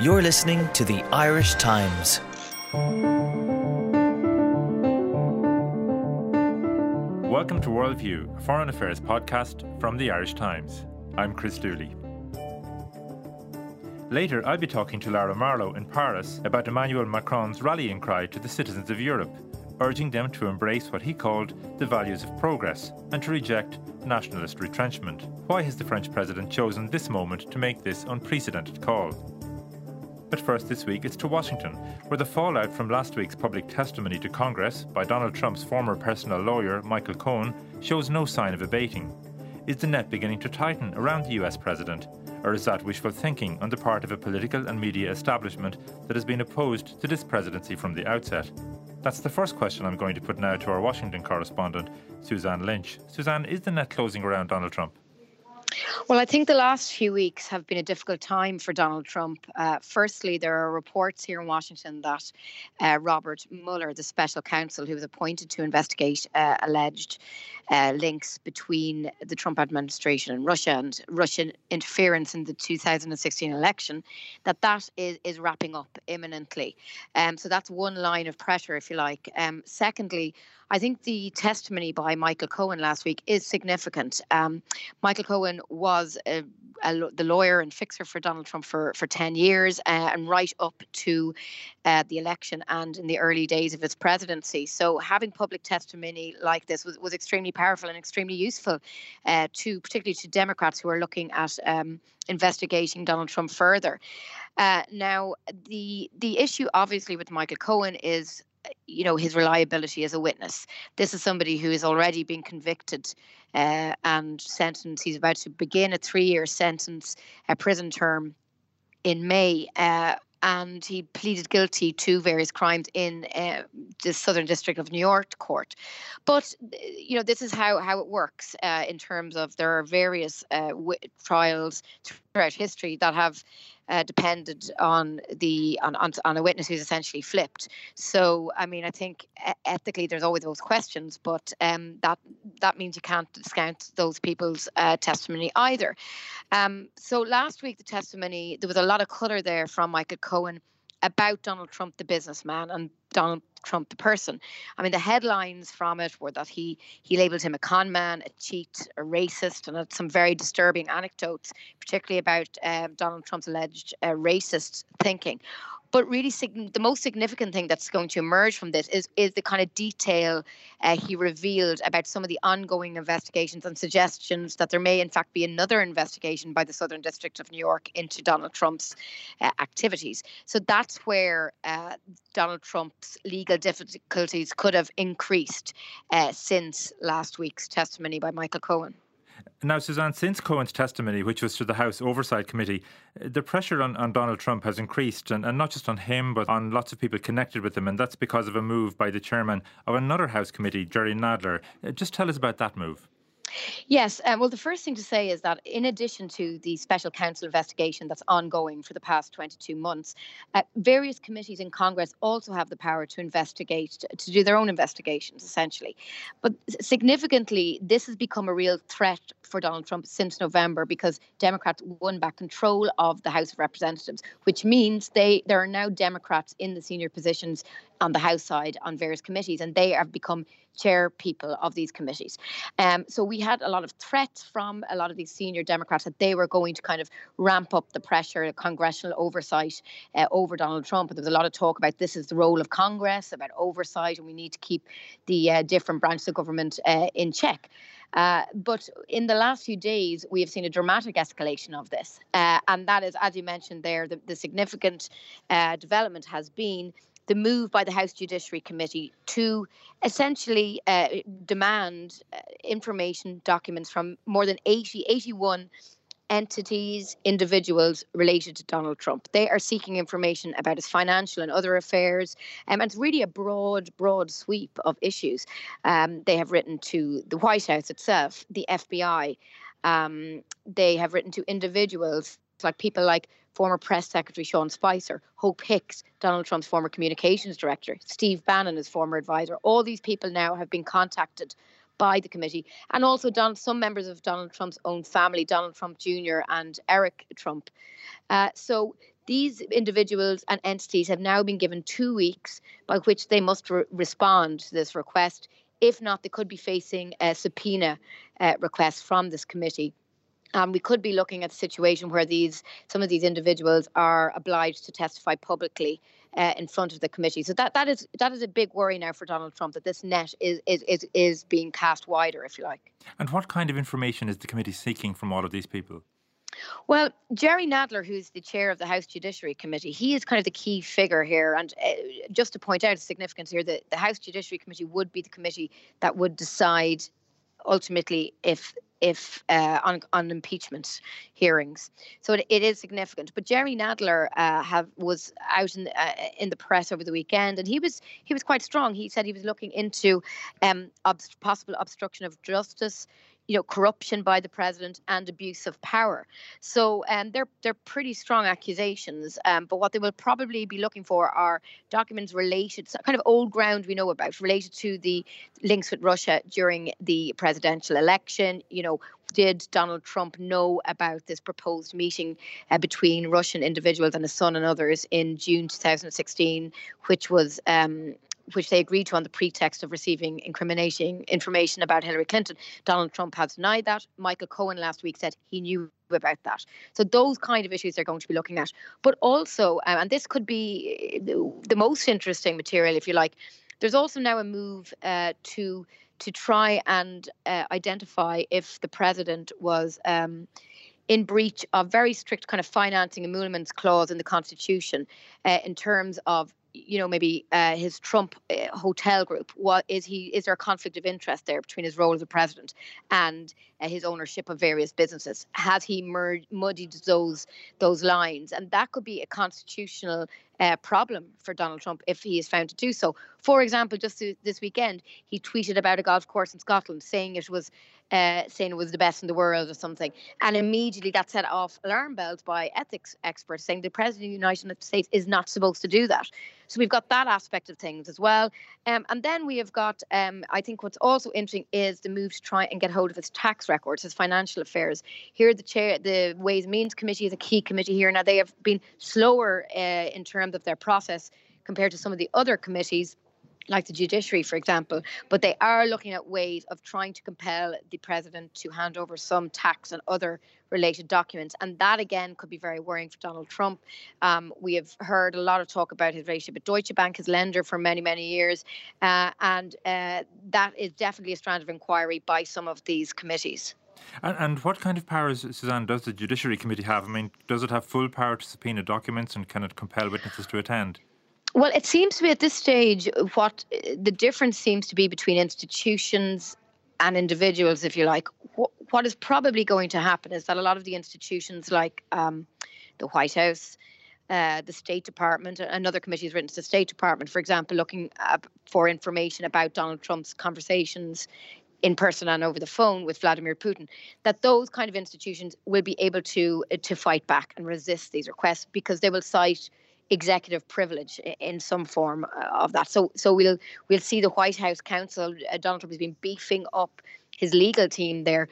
You're listening to the Irish Times. Welcome to Worldview, a foreign affairs podcast from the Irish Times. I'm Chris Dooley. Later, I'll be talking to Lara Marlowe in Paris about Emmanuel Macron's rallying cry to the citizens of Europe, urging them to embrace what he called the values of progress and to reject nationalist retrenchment. Why has the French president chosen this moment to make this unprecedented call? But first this week, it's to Washington, where the fallout from last week's public testimony to Congress by Donald Trump's former personal lawyer, Michael Cohen, shows no sign of abating. Is the net beginning to tighten around the US president? Or is that wishful thinking on the part of a political and media establishment that has been opposed to this presidency from the outset? That's the first question I'm going to put now to our Washington correspondent, Suzanne Lynch. Suzanne, is the net closing around Donald Trump? Well, I think the last few weeks have been a difficult time for Donald Trump. Uh, firstly, there are reports here in Washington that uh, Robert Mueller, the special counsel who was appointed to investigate uh, alleged uh, links between the Trump administration and Russia and Russian interference in the 2016 election, that that is, is wrapping up imminently. Um, so that's one line of pressure, if you like. Um, secondly, I think the testimony by Michael Cohen last week is significant. Um, Michael Cohen was a, a, the lawyer and fixer for Donald Trump for, for 10 years uh, and right up to uh, the election and in the early days of his presidency. So having public testimony like this was, was extremely powerful and extremely useful uh, to particularly to Democrats who are looking at um, investigating Donald Trump further. Uh, now, the the issue obviously with Michael Cohen is you know his reliability as a witness. This is somebody who has already been convicted uh, and sentenced. He's about to begin a three-year sentence, a prison term in May. Uh, and he pleaded guilty to various crimes in uh, the Southern District of New York court. But you know, this is how how it works uh, in terms of there are various uh, w- trials throughout history that have uh, depended on the on, on, on a witness who's essentially flipped. So I mean, I think ethically there's always those questions, but um, that that means you can't discount those people's uh, testimony either. Um, so last week the testimony there was a lot of colour there from Michael Cohen about Donald Trump, the businessman, and Donald Trump, the person. I mean, the headlines from it were that he he labelled him a con man, a cheat, a racist, and had some very disturbing anecdotes, particularly about uh, Donald Trump's alleged uh, racist thinking. But really, the most significant thing that's going to emerge from this is is the kind of detail uh, he revealed about some of the ongoing investigations and suggestions that there may, in fact, be another investigation by the Southern District of New York into Donald Trump's uh, activities. So that's where uh, Donald Trump's legal difficulties could have increased uh, since last week's testimony by Michael Cohen. Now, Suzanne, since Cohen's testimony, which was to the House Oversight Committee, the pressure on, on Donald Trump has increased, and, and not just on him, but on lots of people connected with him. And that's because of a move by the chairman of another House committee, Jerry Nadler. Uh, just tell us about that move. Yes. Um, well, the first thing to say is that in addition to the special counsel investigation that's ongoing for the past 22 months, uh, various committees in Congress also have the power to investigate, to, to do their own investigations, essentially. But significantly, this has become a real threat for Donald Trump since November because Democrats won back control of the House of Representatives, which means they there are now Democrats in the senior positions on the House side on various committees, and they have become chair people of these committees. Um, so we had a lot of threats from a lot of these senior Democrats that they were going to kind of ramp up the pressure, congressional oversight uh, over Donald Trump. And there was a lot of talk about this is the role of Congress, about oversight, and we need to keep the uh, different branches of government uh, in check. Uh, but in the last few days, we have seen a dramatic escalation of this. Uh, and that is, as you mentioned there, the, the significant uh, development has been the move by the House Judiciary Committee to essentially uh, demand uh, information documents from more than 80, 81 entities, individuals related to Donald Trump. They are seeking information about his financial and other affairs. Um, and it's really a broad, broad sweep of issues. Um, they have written to the White House itself, the FBI. Um, they have written to individuals like people like former press secretary Sean Spicer, Hope Hicks, Donald Trump's former communications director, Steve Bannon, his former advisor. All these people now have been contacted by the committee, and also some members of Donald Trump's own family, Donald Trump Jr. and Eric Trump. Uh, so these individuals and entities have now been given two weeks by which they must re- respond to this request. If not, they could be facing a subpoena uh, request from this committee. Um, we could be looking at a situation where these some of these individuals are obliged to testify publicly uh, in front of the committee. So that, that is that is a big worry now for Donald Trump that this net is, is is is being cast wider, if you like. And what kind of information is the committee seeking from all of these people? Well, Jerry Nadler, who's the chair of the House Judiciary Committee, he is kind of the key figure here. And uh, just to point out the significance here, the, the House Judiciary Committee would be the committee that would decide ultimately if if uh, on on impeachment hearings. So it, it is significant. But Jerry Nadler uh, have was out in the, uh, in the press over the weekend, and he was he was quite strong. He said he was looking into um, ob- possible obstruction of justice you know, corruption by the president and abuse of power. So um, they're they're pretty strong accusations. Um, but what they will probably be looking for are documents related, kind of old ground we know about, related to the links with Russia during the presidential election. You know, did Donald Trump know about this proposed meeting uh, between Russian individuals and his son and others in June 2016, which was um, which they agreed to on the pretext of receiving incriminating information about Hillary Clinton. Donald Trump has denied that. Michael Cohen last week said he knew about that. So those kind of issues they're going to be looking at. But also, um, and this could be the, the, most interesting material, if you like. There's also now a move uh, to to try and uh, identify if the president was. Um, in breach of very strict kind of financing emoluments clause in the constitution uh, in terms of you know maybe uh, his Trump uh, hotel group. What is he? Is there a conflict of interest there between his role as a president and uh, his ownership of various businesses? Has he mer- muddied those those lines? And that could be a constitutional uh, problem for Donald Trump if he is found to do so. For example, just this weekend, he tweeted about a golf course in Scotland, saying it was uh, saying it was the best in the world or something. And immediately that set off alarm bells by ethics experts saying the President of the United States is not supposed to do that. So we've got that aspect of things as well. Um, and then we have got, um, I think what's also interesting is the move to try and get hold of his tax records, his financial affairs. Here, the chair, the Ways and Means Committee is a key committee here. Now, they have been slower uh, in terms of their process compared to some of the other committees like the judiciary, for example, but they are looking at ways of trying to compel the president to hand over some tax and other related documents. And that, again, could be very worrying for Donald Trump. Um, we have heard a lot of talk about his relationship with Deutsche Bank, his lender for many, many years. Uh, and uh, that is definitely a strand of inquiry by some of these committees. And, and, what kind of powers, Suzanne, does the Judiciary Committee have? I mean, does it have full power to subpoena documents and can it compel witnesses to attend? Well, it seems to be at this stage what the difference seems to be between institutions and individuals, if you like. What, is probably going to happen is that a lot of the institutions, like um, the White House, uh, the State Department, another committee has written to the State Department, for example, looking for information about Donald Trump's conversations in person and over the phone with Vladimir Putin, that those kind of institutions will be able to to fight back and resist these requests because they will cite executive privilege in some form uh, of that. So so we'll we'll see the White House counsel uh, Donald Trump has been beefing up his legal team there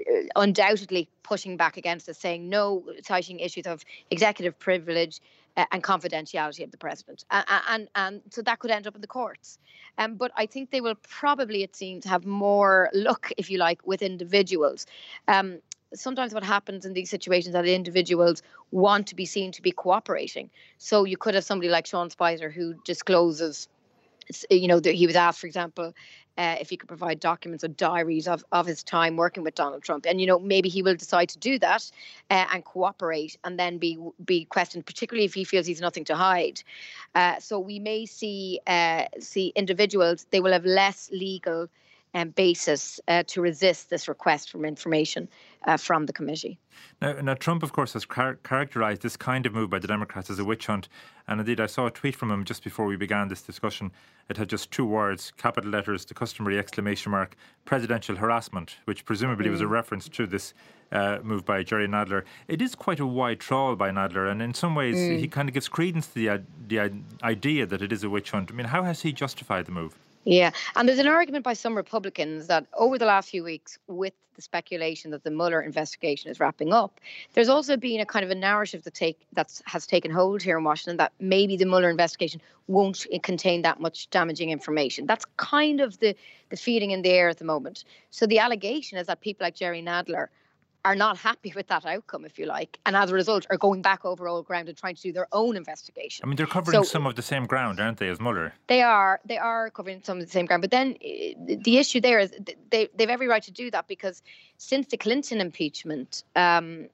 uh, undoubtedly pushing back against us, saying no citing issues of executive privilege uh, and confidentiality of the president. And, and and so that could end up in the courts. Um, but I think they will probably it seems have more luck if you like with individuals. Um, sometimes what happens in these situations that individuals want to be seen to be cooperating. So you could have somebody like Sean Spicer who discloses, you know, that he was asked, for example, uh, if he could provide documents or diaries of, of his time working with Donald Trump. And, you know, maybe he will decide to do that uh, and cooperate and then be be questioned, particularly if he feels he's nothing to hide. Uh, so we may see uh, see individuals, they will have less legal um, basis uh, to resist this request for information uh, from the committee. Now, now, Trump, of course, has char- characterised this kind of move by the Democrats as a witch hunt. And indeed, I saw a tweet from him just before we began this discussion. It had just two words, capital letters, the customary exclamation mark, presidential harassment, which presumably mm. was a mm. reference to this uh, move by Jerry Nadler. It is quite a wide trawl by Nadler, and in some ways, mm. he kind of gives credence to the, the idea that it is a witch hunt. I mean, how has he justified the move? Yeah, and there's an argument by some Republicans that over the last few weeks, with the speculation that the Mueller investigation is wrapping up, there's also been a kind of a narrative that take that has taken hold here in Washington that maybe the Mueller investigation won't eh, contain that much damaging information. That's kind of the the feeding in the air at the moment. So the allegation is that people like Jerry Nadler are not happy with that outcome, if you like, and as a result are going back over old ground and trying to do their own investigation. I mean, they're covering so, some of the same ground, aren't they, as Mueller? They are. They are covering some of the same ground. But then eh, the issue there is they they've every right to do that because since the Clinton impeachment, um,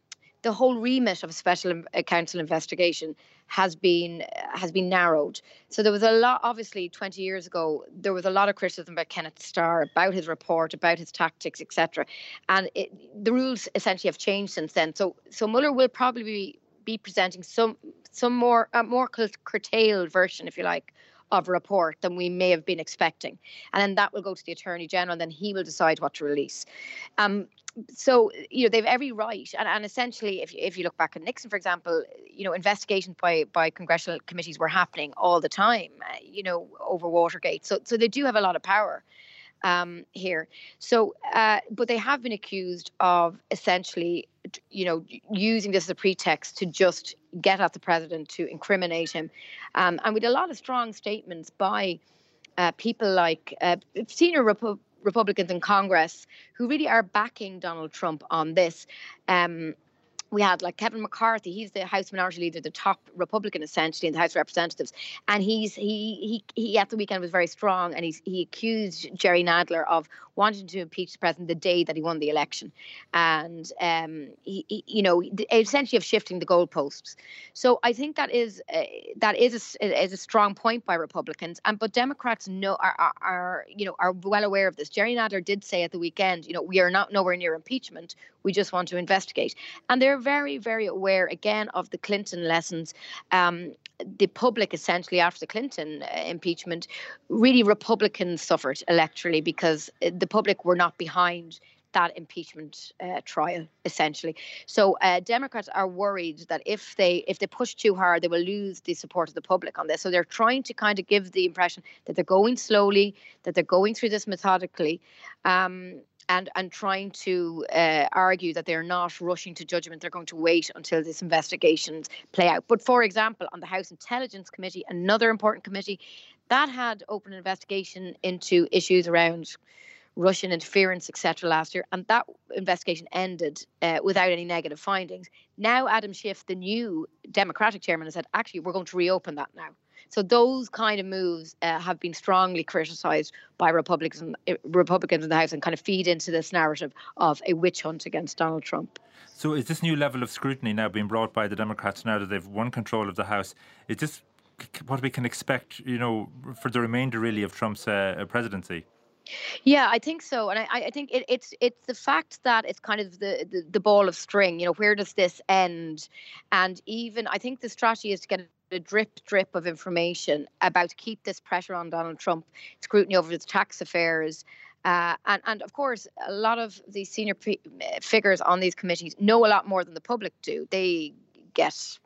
the whole remit of a special counsel investigation has been has been narrowed. So there was a lot. Obviously, 20 years ago, there was a lot of criticism about Kenneth Starr, about his report, about his tactics, etc. And it, the rules essentially have changed since then. So so Mueller will probably be, be presenting some some more a more curtailed version, if you like, of report than we may have been expecting. And then that will go to the Attorney General, and then he will decide what to release. Um, so you know they've every right and, and essentially if, if you look back at nixon for example you know investigations by by congressional committees were happening all the time uh, you know over watergate so so they do have a lot of power um, here so uh, but they have been accused of essentially you know using this as a pretext to just get at the president to incriminate him um, and with a lot of strong statements by uh, people like uh, senior Repu- Republicans in Congress who really are backing Donald Trump on this. Um, we had like Kevin McCarthy. He's the House Minority Leader, the top Republican essentially in the House of Representatives, and he's he he he at the weekend was very strong, and he he accused Jerry Nadler of wanting to impeach the president the day that he won the election, and um he, he you know essentially of shifting the goalposts. So I think that is uh, that is a, is a strong point by Republicans, and but Democrats know are, are, are you know are well aware of this. Jerry Nadler did say at the weekend, you know, we are not nowhere near impeachment. We just want to investigate, and they're very, very aware again of the Clinton lessons. Um, the public, essentially, after the Clinton uh, impeachment, really Republicans suffered electorally because uh, the public were not behind that impeachment uh, trial essentially so uh, democrats are worried that if they if they push too hard they will lose the support of the public on this so they're trying to kind of give the impression that they're going slowly that they're going through this methodically um, and and trying to uh, argue that they're not rushing to judgment. They're going to wait until these investigations play out. But for example, on the House Intelligence Committee, another important committee, that had open investigation into issues around Russian interference, etc., last year, and that investigation ended uh, without any negative findings. Now, Adam Schiff, the new Democratic chairman, has said, actually, we're going to reopen that now. So those kind of moves uh, have been strongly criticised by Republicans, uh, Republicans in the House, and kind of feed into this narrative of a witch hunt against Donald Trump. So is this new level of scrutiny now being brought by the Democrats now that they've won control of the House? Is this what we can expect, you know, for the remainder really of Trump's uh, presidency? Yeah, I think so, and I, I think it, it's it's the fact that it's kind of the, the the ball of string. You know, where does this end? And even I think the strategy is to get a drip drip of information about to keep this pressure on Donald Trump, scrutiny over his tax affairs. Uh, and, and of course, a lot of the senior p- figures on these committees know a lot more than the public do. They get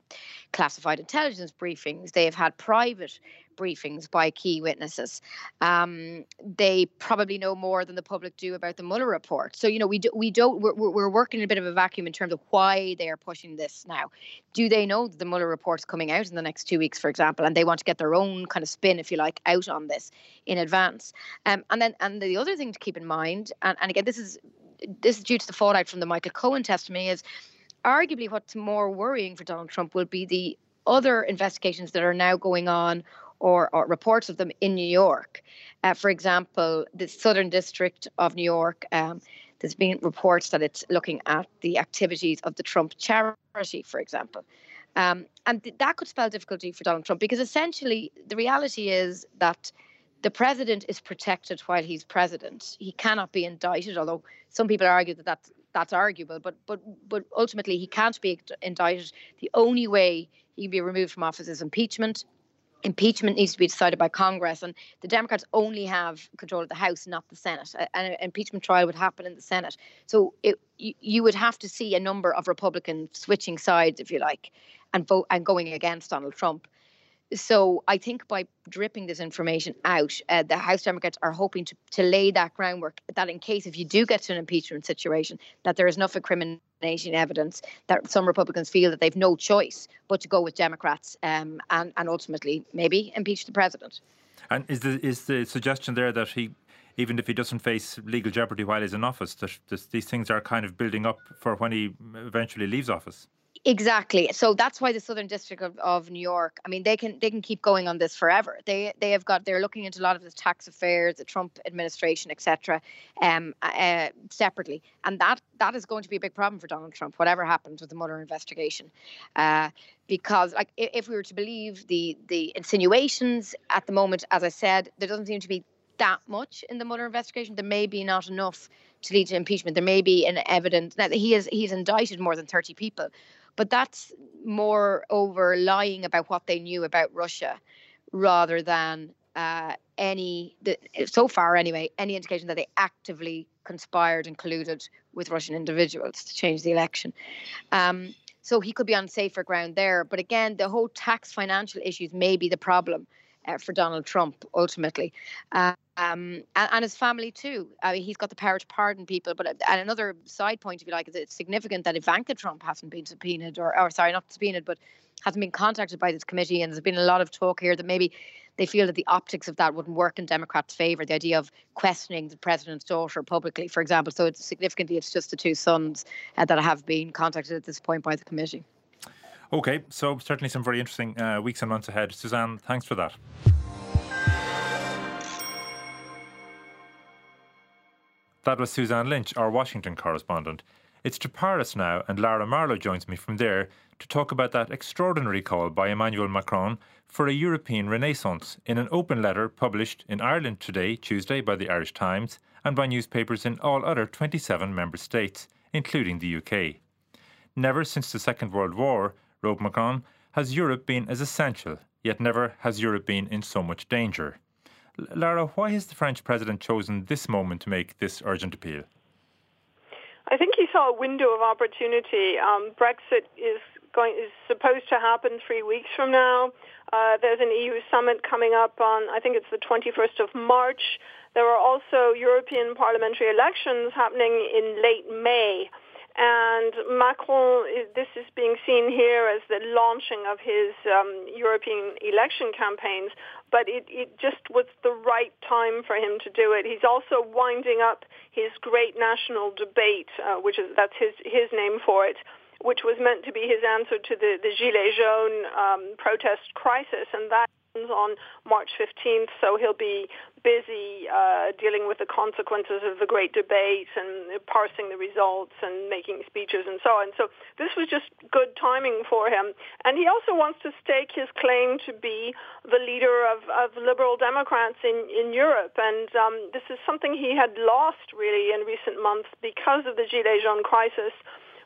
classified intelligence briefings. They have had private briefings by key witnesses. Um, they probably know more than the public do about the Mueller report. So you know we do, we don't we're, we're working in a bit of a vacuum in terms of why they are pushing this now. Do they know that the Mueller report's coming out in the next two weeks, for example, and they want to get their own kind of spin, if you like, out on this in advance? Um, and then and the other thing to keep in mind, and, and again this is this is due to the fallout from the Michael Cohen testimony, is arguably what's more worrying for Donald Trump will be the other investigations that are now going on or, or reports of them in New York. Uh, for example, the Southern District of New York, um, there's been reports that it's looking at the activities of the Trump charity, for example. Um, and th- that could spell difficulty for Donald Trump because essentially the reality is that the president is protected while he's president. He cannot be indicted, although some people argue that that's, that's arguable. But but but ultimately, he can't be indicted. The only way he can be removed from office is impeachment impeachment needs to be decided by Congress, and the Democrats only have control of the House, not the Senate. An impeachment trial would happen in the Senate, so it, you, would have to see a number of Republicans switching sides, if you like, and vote and going against Donald Trump. So I think by dripping this information out, uh, the House Democrats are hoping to, to lay that groundwork that in case if you do get to an impeachment situation, that there is enough incrimination evidence that some Republicans feel that they've no choice but to go with Democrats um, and, and ultimately maybe impeach the president. And is the is the suggestion there that he, even if he doesn't face legal jeopardy while he's in office, that these things are kind of building up for when he eventually leaves office? Exactly. So that's why the Southern District of, of New York. I mean, they can they can keep going on this forever. They they have got they're looking into a lot of the tax affairs, the Trump administration, etc. Um, uh, separately, and that that is going to be a big problem for Donald Trump. Whatever happens with the Mueller investigation, uh, because like if we were to believe the the insinuations at the moment, as I said, there doesn't seem to be that much in the Mueller investigation. There may be not enough to lead to impeachment. There may be an evidence that he has he's indicted more than 30 people, but that's more over lying about what they knew about Russia rather than uh, any, the, so far anyway, any indication that they actively conspired and colluded with Russian individuals to change the election. Um, so he could be on safer ground there. But again, the whole tax financial issues may be the problem uh, for Donald Trump ultimately. Um, and, and, his family too. I mean, he's got the power to pardon people. But uh, and another side point, if you like, is it's significant that Ivanka Trump hasn't been subpoenaed, or, or sorry, not subpoenaed, but hasn't been contacted by this committee. And there's been a lot of talk here that maybe they feel that the optics of that wouldn't work in Democrats' favour. The idea of questioning the president's daughter publicly, for example. So it's significantly, it's just the two sons uh, that have been contacted at this point by the committee. Okay, so certainly some very interesting uh, weeks and months ahead. Suzanne, thanks for that. That was Suzanne Lynch, our Washington correspondent. It's to Paris now, and Lara Marlowe joins me from there to talk about that extraordinary call by Emmanuel Macron for a European renaissance in an open letter published in Ireland today, Tuesday, by the Irish Times and by newspapers in all other 27 member states, including the UK. Never since the Second World War wrote Macron, has Europe been as essential, yet never has Europe been in so much danger. Lara, why has the French president chosen this moment to make this urgent appeal? I think he saw a window of opportunity. Um, Brexit is going is supposed to happen three weeks from now. Uh, there's an EU summit coming up on I think it's the 21st of March. There are also European parliamentary elections happening in late May. And Macron, this is being seen here as the launching of his um, European election campaigns, but it, it just was the right time for him to do it. He's also winding up his great national debate, uh, which is that's his his name for it, which was meant to be his answer to the the Gilets jaunes um, protest crisis, and that on March 15th, so he'll be busy uh, dealing with the consequences of the great debate and parsing the results and making speeches and so on. So this was just good timing for him. And he also wants to stake his claim to be the leader of, of liberal Democrats in, in Europe. And um, this is something he had lost really in recent months because of the Gilets jaunes crisis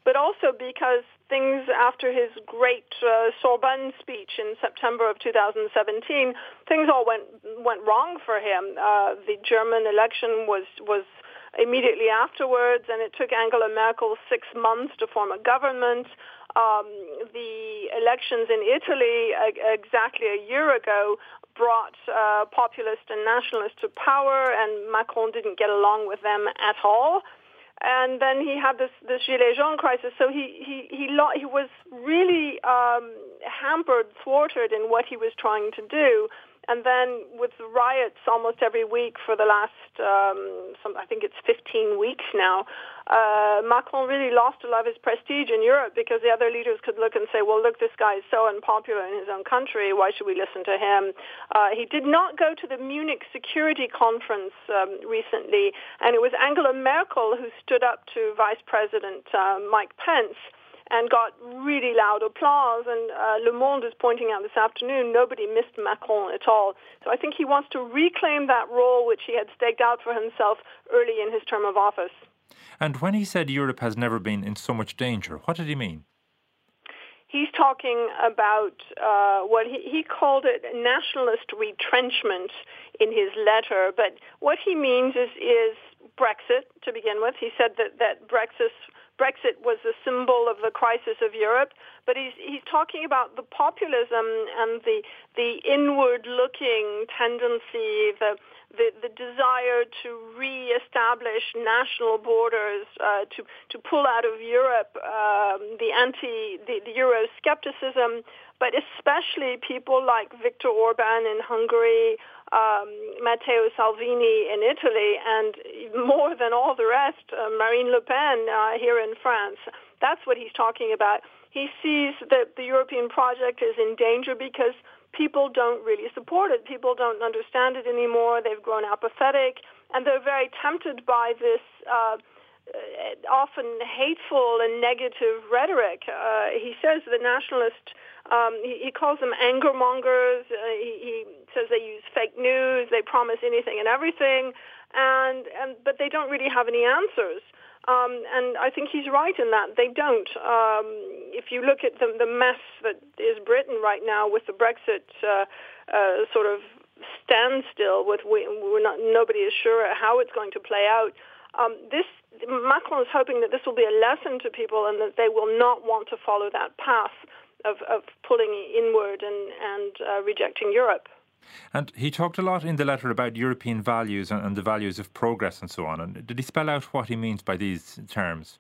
but also because things after his great uh, Sorbonne speech in September of 2017, things all went went wrong for him. Uh, the German election was was immediately afterwards, and it took Angela Merkel six months to form a government. Um, the elections in Italy uh, exactly a year ago brought uh, populist and nationalists to power, and Macron didn't get along with them at all and then he had this this gilets jaunes crisis. So he he he lo- he was really um, hampered, thwarted in what he was trying to do. And then with riots almost every week for the last, um, some, I think it's 15 weeks now, uh, Macron really lost a lot of his prestige in Europe because the other leaders could look and say, well, look, this guy is so unpopular in his own country. Why should we listen to him? Uh, he did not go to the Munich Security Conference um, recently, and it was Angela Merkel who stood up to Vice President uh, Mike Pence and got really loud applause. And uh, Le Monde is pointing out this afternoon, nobody missed Macron at all. So I think he wants to reclaim that role which he had staked out for himself early in his term of office. And when he said Europe has never been in so much danger, what did he mean? He's talking about uh, what he, he called it nationalist retrenchment in his letter. But what he means is, is Brexit to begin with. He said that, that Brexit Brexit was a symbol of the crisis of Europe, but he's he's talking about the populism and the the inward-looking tendency, the the, the desire to re-establish national borders, uh, to to pull out of Europe, um, the anti the, the Euroscepticism, but especially people like Viktor Orban in Hungary, um, Matteo Salvini in Italy, and more than all the rest, uh, Marine Le Pen uh, here in France. That's what he's talking about. He sees that the European project is in danger because people don't really support it. People don't understand it anymore. They've grown apathetic, and they're very tempted by this. Uh, often hateful and negative rhetoric. Uh, he says the nationalist um, he, he, calls them anger mongers. Uh, he, he, says they use fake news. They promise anything and everything, and and but they don't really have any answers. Um, and I think he's right in that they don't. Um, if you look at the, the mess that is Britain right now with the Brexit uh, uh, sort of standstill, with we, we're not nobody is sure how it's going to play out. Um, this Macron is hoping that this will be a lesson to people and that they will not want to follow that path of, of pulling inward and, and uh, rejecting Europe. And he talked a lot in the letter about European values and, the values of progress and so on. And did he spell out what he means by these terms?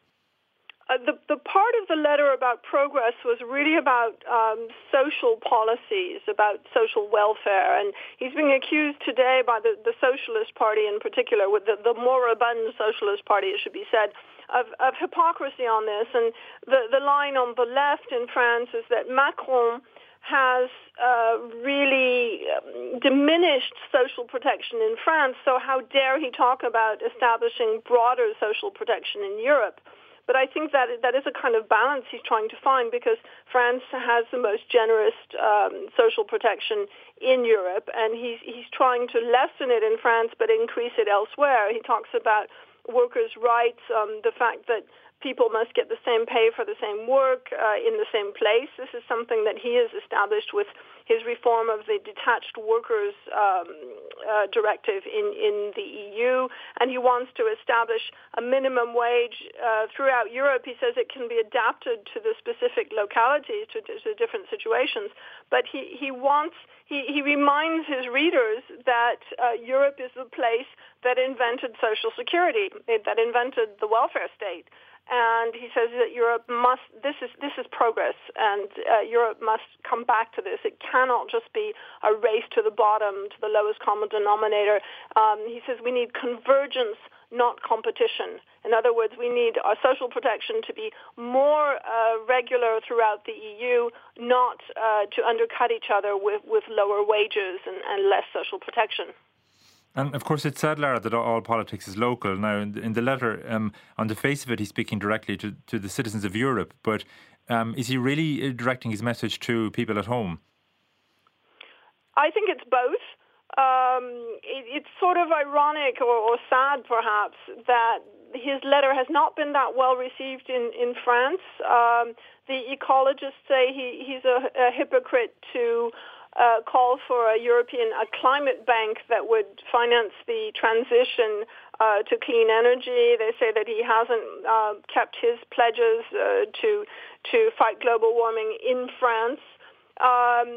Uh, the, the part of the letter about progress was really about um, social policies, about social welfare. And he's being accused today by the, the Socialist Party in particular, with the, the moribund Socialist Party, it should be said, of, of hypocrisy on this. And the, the line on the left in France is that Macron has uh, really um, diminished social protection in France, so how dare he talk about establishing broader social protection in Europe? But I think that that is a kind of balance he's trying to find because France has the most generous um, social protection in Europe, and he's he's trying to lessen it in France but increase it elsewhere. He talks about workers' rights, um, the fact that people must get the same pay for the same work uh, in the same place. This is something that he has established with his reform of the detached workers um, uh, directive in, in the EU, and he wants to establish a minimum wage uh, throughout Europe. He says it can be adapted to the specific localities, to, to different situations, but he, he wants he, he reminds his readers that uh, Europe is the place that invented social security, that invented the welfare state and he says that Europe must this is this is progress, and uh, Europe must come back to this. It cannot just be a race to the bottom, to the lowest common denominator. Um, he says we need convergence, not competition. In other words, we need our social protection to be more uh, regular throughout the EU, not uh, to undercut each other with, with lower wages and, and less social protection. And of course, it's sad, Lara, that all politics is local. Now, in the, in the letter, um, on the face of it, he's speaking directly to, to the citizens of Europe. But um, is he really uh, directing his message to people at home? I think it's both. Um, it, it's sort of ironic or, or, sad, perhaps, that his letter has not been that well received in, in France. Um, the ecologists say he, he's a, a hypocrite to uh, call for a European a climate bank that would finance the transition uh, to clean energy. They say that he hasn't uh, kept his pledges uh, to to fight global warming in France. Um,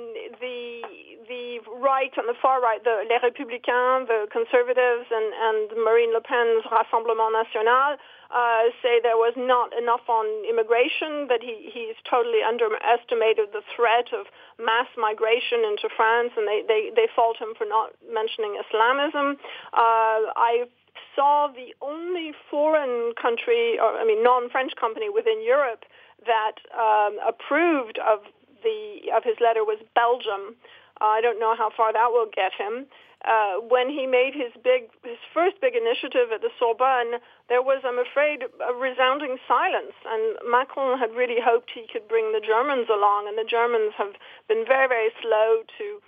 the the right and the far right, the Les Républicains, the conservatives, and, and Marine Le Pen's Rassemblement National uh, say there was not enough on immigration, that he, he's totally underestimated the threat of mass migration into France, and they, they, they fault him for not mentioning Islamism. Uh, I saw the only foreign country, or I mean non-French company within Europe that um, approved of the of his letter was Belgium. Uh, I don't know how far that will get him uh, when he made his big, his first big initiative at the Sorbonne, there was, I'm afraid, a resounding silence. And Macron had really hoped he could bring the Germans along, and the Germans have been very, very slow to.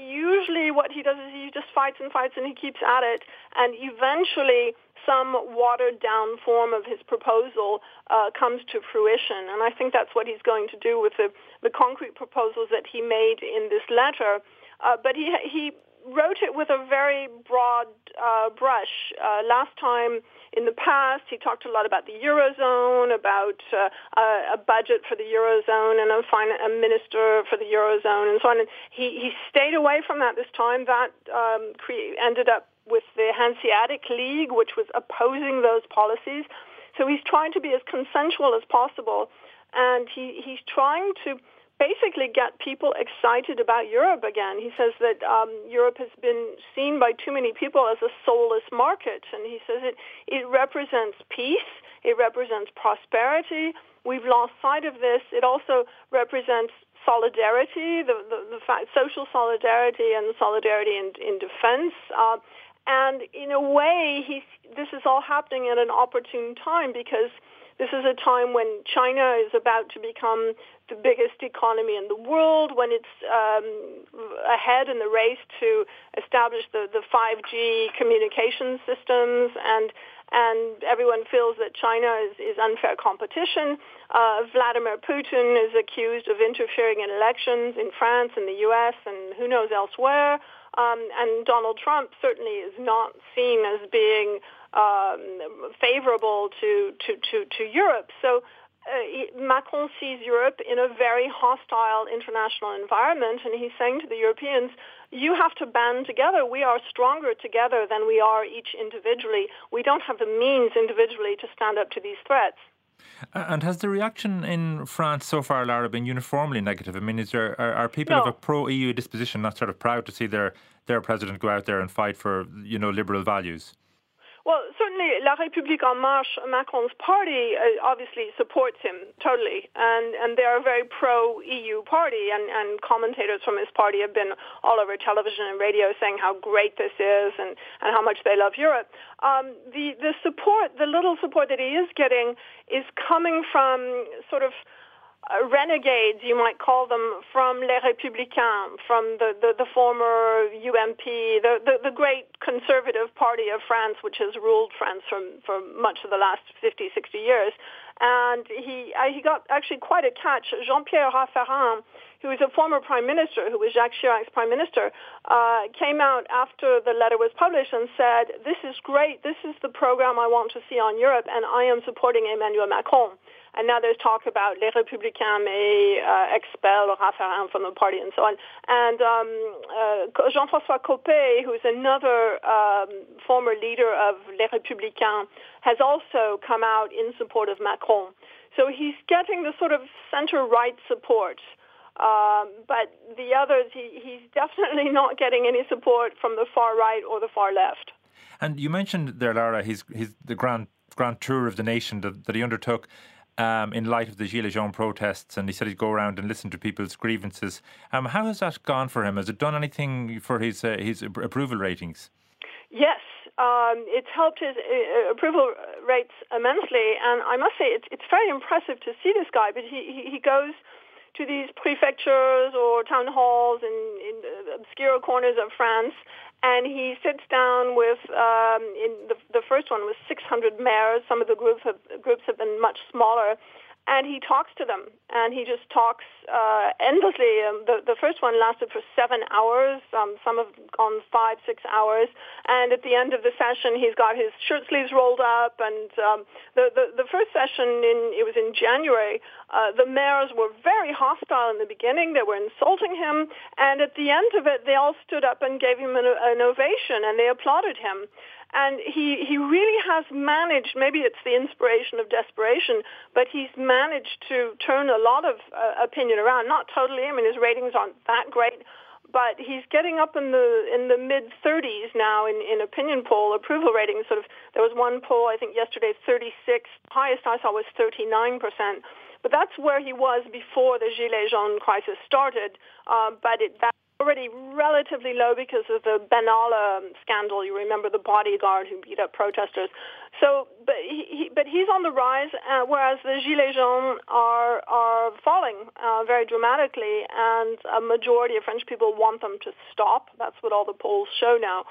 Usually, what he does is he just fights and fights, and he keeps at it, and eventually, some watered down form of his proposal uh, comes to fruition. And I think that's what he's going to do with the, the concrete proposals that he made in this letter. Uh, but he he wrote it with a very broad uh, brush. Uh, last time in the past, he talked a lot about the eurozone, about uh, a budget for the eurozone, and a, fin- a minister for the eurozone, and so on. And he he stayed away from that this time. That um, cre- ended up with the Hanseatic League, which was opposing those policies. So he's trying to be as consensual as possible, and he, he's trying to basically get people excited about Europe again. He says that um, Europe has been seen by too many people as a soulless market, and he says it, it represents peace, it represents prosperity. We've lost sight of this. It also represents solidarity, the, the, the fact, social solidarity and solidarity in, in defense. Uh, and in a way, he's, this is all happening at an opportune time because this is a time when China is about to become the biggest economy in the world, when it's um, ahead in the race to establish the, the 5G communication systems, and and everyone feels that China is, is unfair competition. Uh, Vladimir Putin is accused of interfering in elections in France and the U.S. and who knows elsewhere. Um, and Donald Trump certainly is not seen as being um, favorable to, to, to, to Europe. So uh, Macron sees Europe in a very hostile international environment, and he's saying to the Europeans, you have to band together. We are stronger together than we are each individually. We don't have the means individually to stand up to these threats. And has the reaction in France so far, Lara, been uniformly negative? I mean, is there are, are people no. of a pro-EU disposition not sort of proud to see their their president go out there and fight for you know liberal values? Well, certainly La République en Marche, Macron's party, uh, obviously supports him totally, and and they are a very pro-EU party, and and commentators from his party have been all over television and radio saying how great this is and and how much they love Europe. Um, the the support, the little support that he is getting, is coming from sort of uh, renegades, you might call them, from Les Républicains, from the, the, the former UMP, the, the, the, great conservative party of France, which has ruled France from, for much of the last 50, 60 years. And he, uh, he got actually quite a catch. Jean-Pierre Raffarin, who is a former prime minister, who was Jacques Chirac's prime minister, uh, came out after the letter was published and said, this is great, this is the program I want to see on Europe, and I am supporting Emmanuel Macron. And now there's talk about Les Républicains may uh, expel Raffarin from the party and so on. And um, uh, Jean-François Copé, who's another um, former leader of Les Républicains, has also come out in support of Macron. So he's getting the sort of center-right support. Um, but the others, he, he's definitely not getting any support from the far right or the far left. And you mentioned there, Lara, his, his the grand grand tour of the nation that, that he undertook um, in light of the Gilets jaunes protests, and he said he'd go around and listen to people's grievances. Um, how has that gone for him? Has it done anything for his uh, his approval ratings? Yes, um, it's helped his uh, approval rates immensely, and I must say it's, it's very impressive to see this guy. But he he, goes to these prefectures or town halls in, in obscure corners of France, and he sits down with um, in the, the first one was 600 mayors. Some of the groups have, groups have been much smaller, and he talks to them, and he just talks uh, endlessly. Um, the the first one lasted for seven hours. Um, some have gone five, six hours, and at the end of the session, he's got his shirt sleeves rolled up. And um, the, the the first session in it was in January. Uh, the mayors were very hostile in the beginning. They were insulting him, and at the end of it, they all stood up and gave him an, an ovation, and they applauded him. And he, he really has managed, maybe it's the inspiration of desperation, but he's managed to turn a lot of uh, opinion around. Not totally, I mean, his ratings aren't that great, but he's getting up in the in the mid 30s now in, in opinion poll approval ratings. Sort of, there was one poll I think yesterday, 36. Highest I saw was 39 percent. But that's where he was before the Gilets jaunes crisis started. Uh, but it, that already relatively low because of the Benalla scandal. You remember the bodyguard who beat up protesters. So, but he but he's on the rise, uh, whereas the Gilets jaunes are are falling uh, very dramatically, and a majority of French people want them to stop. That's what all the polls show now.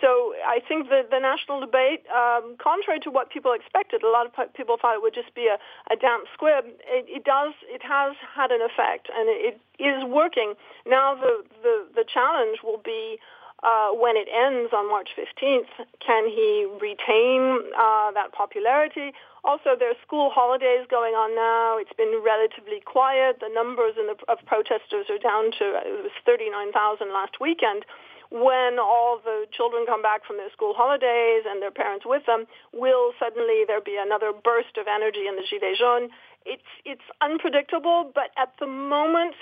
So I think that the national debate, um, contrary to what people expected, a lot of people thought it would just be a, a damp squib. It, it does, it has had an effect, and it, it is working. Now the, the, the challenge will be uh, when it ends on March 15th, can he retain uh, that popularity? Also, there are school holidays going on now. It's been relatively quiet. The numbers the, of protesters are down to it was 39,000 last weekend. When all the children come back from their school holidays and their parents with them, will suddenly there be another burst of energy in the Gilets jaunes? It's it's unpredictable, but at the moment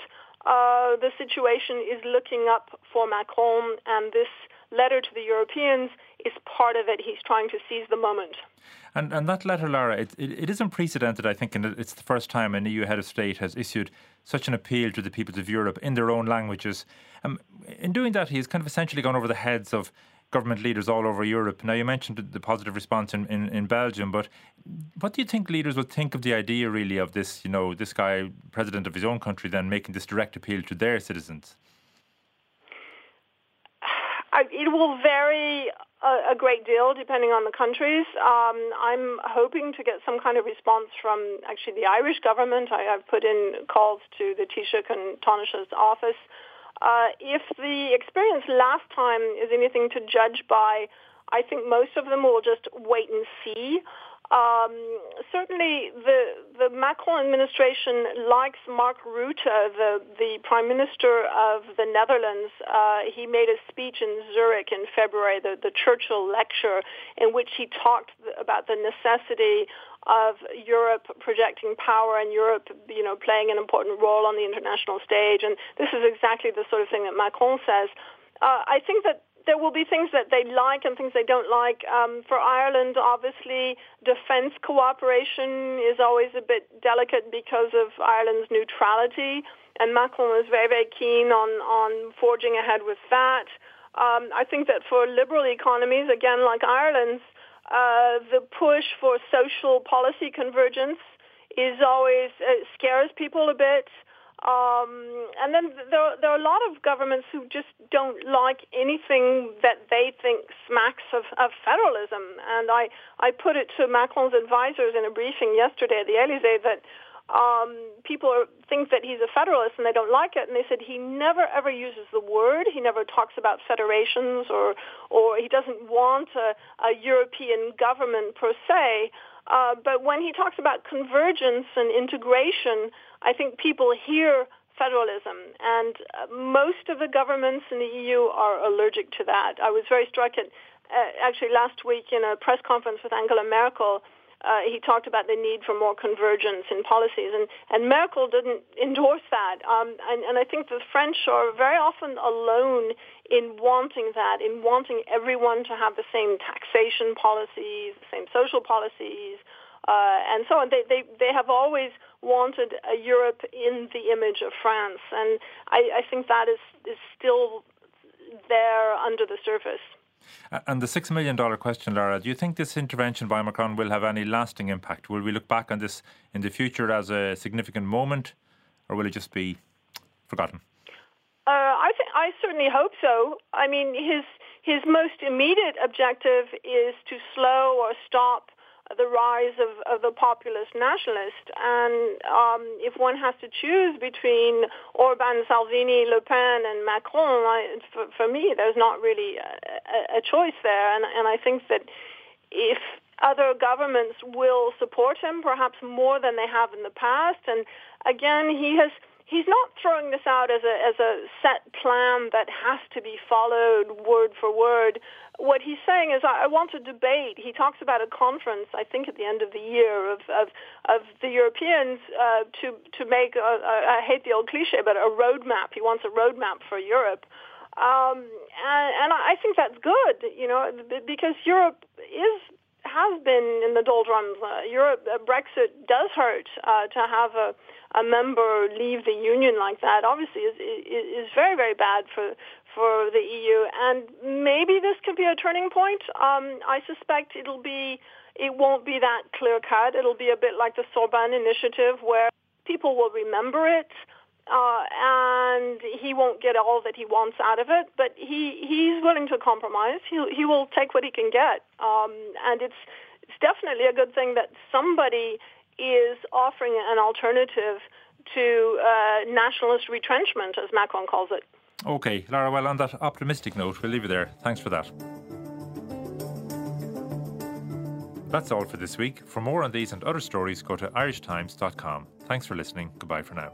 uh, the situation is looking up for Macron, and this letter to the Europeans is part of it. He's trying to seize the moment. And and that letter, Lara, it, it, it is unprecedented. I think, and it's the first time an EU head of state has issued such an appeal to the peoples of Europe in their own languages. Um, in doing that, he's kind of essentially gone over the heads of government leaders all over Europe. Now, you mentioned the positive response in, in, in, Belgium, but what do you think leaders will think of the idea, really, of this, you know, this guy, president of his own country, then making this direct appeal to their citizens? It will vary a, a great deal depending on the countries. Um, I'm hoping to get some kind of response from actually the Irish government. I, have put in calls to the Taoiseach and Taoiseach's office uh, if the experience last time is anything to judge by, I think most of them will just wait and see. Um, certainly, the the Macron administration likes Mark Rutte, the the prime minister of the Netherlands. Uh, he made a speech in Zurich in February, the the Churchill lecture, in which he talked about the necessity of Europe projecting power and Europe, you know, playing an important role on the international stage. And this is exactly the sort of thing that Macron says. Uh, I think that there will be things that they like and things they don't like. Um, for Ireland, obviously, defence cooperation is always a bit delicate because of Ireland's neutrality, and Macron is very, very keen on, on forging ahead with that. Um, I think that for liberal economies, again, like Ireland's, uh, the push for social policy convergence is always uh, scares people a bit. Um, and then there, there are a lot of governments who just don't like anything that they think smacks of, of federalism. And I, I put it to Macron's advisors in a briefing yesterday at the Elysee that um, people are, think that he's a federalist and they don't like it. And they said he never ever uses the word. He never talks about federations or or he doesn't want a, a European government per se. Uh, but when he talks about convergence and integration, I think people hear federalism, and uh, most of the governments in the EU are allergic to that. I was very struck at uh, actually last week in a press conference with Angela Merkel uh, he talked about the need for more convergence in policies, and, and Merkel didn't endorse that. Um, and, and I think the French are very often alone in wanting that, in wanting everyone to have the same taxation policies, the same social policies, uh, and so on. They, they, they have always wanted a Europe in the image of France, and I, I think that is, is still there under the surface. And the $6 million question, Lara, do you think this intervention by Macron will have any lasting impact? Will we look back on this in the future as a significant moment, or will it just be forgotten? Uh, I, th- I certainly hope so. I mean, his his most immediate objective is to slow or stop the rise of, of the populist nationalist. And um, if one has to choose between Orban, Salvini, Le Pen, and Macron, I, for, for, me, there's not really a, a choice there. And, and I think that if other governments will support him, perhaps more than they have in the past, and again, he has he's not throwing this out as a as a set plan that has to be followed word for word. What he's saying is, I, I want to debate. He talks about a conference, I think, at the end of the year of of, of the Europeans uh, to to make a, a, I hate the old cliche, but a roadmap. He wants a roadmap for Europe. Um, and, and I think that's good, you know, because Europe is has been in the doldrums. Uh, Europe, uh, Brexit does hurt uh, to have a a member leave the union like that obviously is, is, very, very bad for, for the EU. And maybe this could be a turning point. Um, I suspect it'll be, it won't be that clear cut. It'll be a bit like the Sorbonne initiative where people will remember it. Uh, and he won't get all that he wants out of it, but he, he's willing to compromise. He, he will take what he can get. Um, and it's, it's definitely a good thing that somebody is offering an alternative to uh, nationalist retrenchment, as Macron calls it. Okay, Lara, well, on that optimistic note, we'll leave you there. Thanks for that. That's all for this week. For more on these and other stories, go to irishtimes.com. Thanks for listening. Goodbye for now.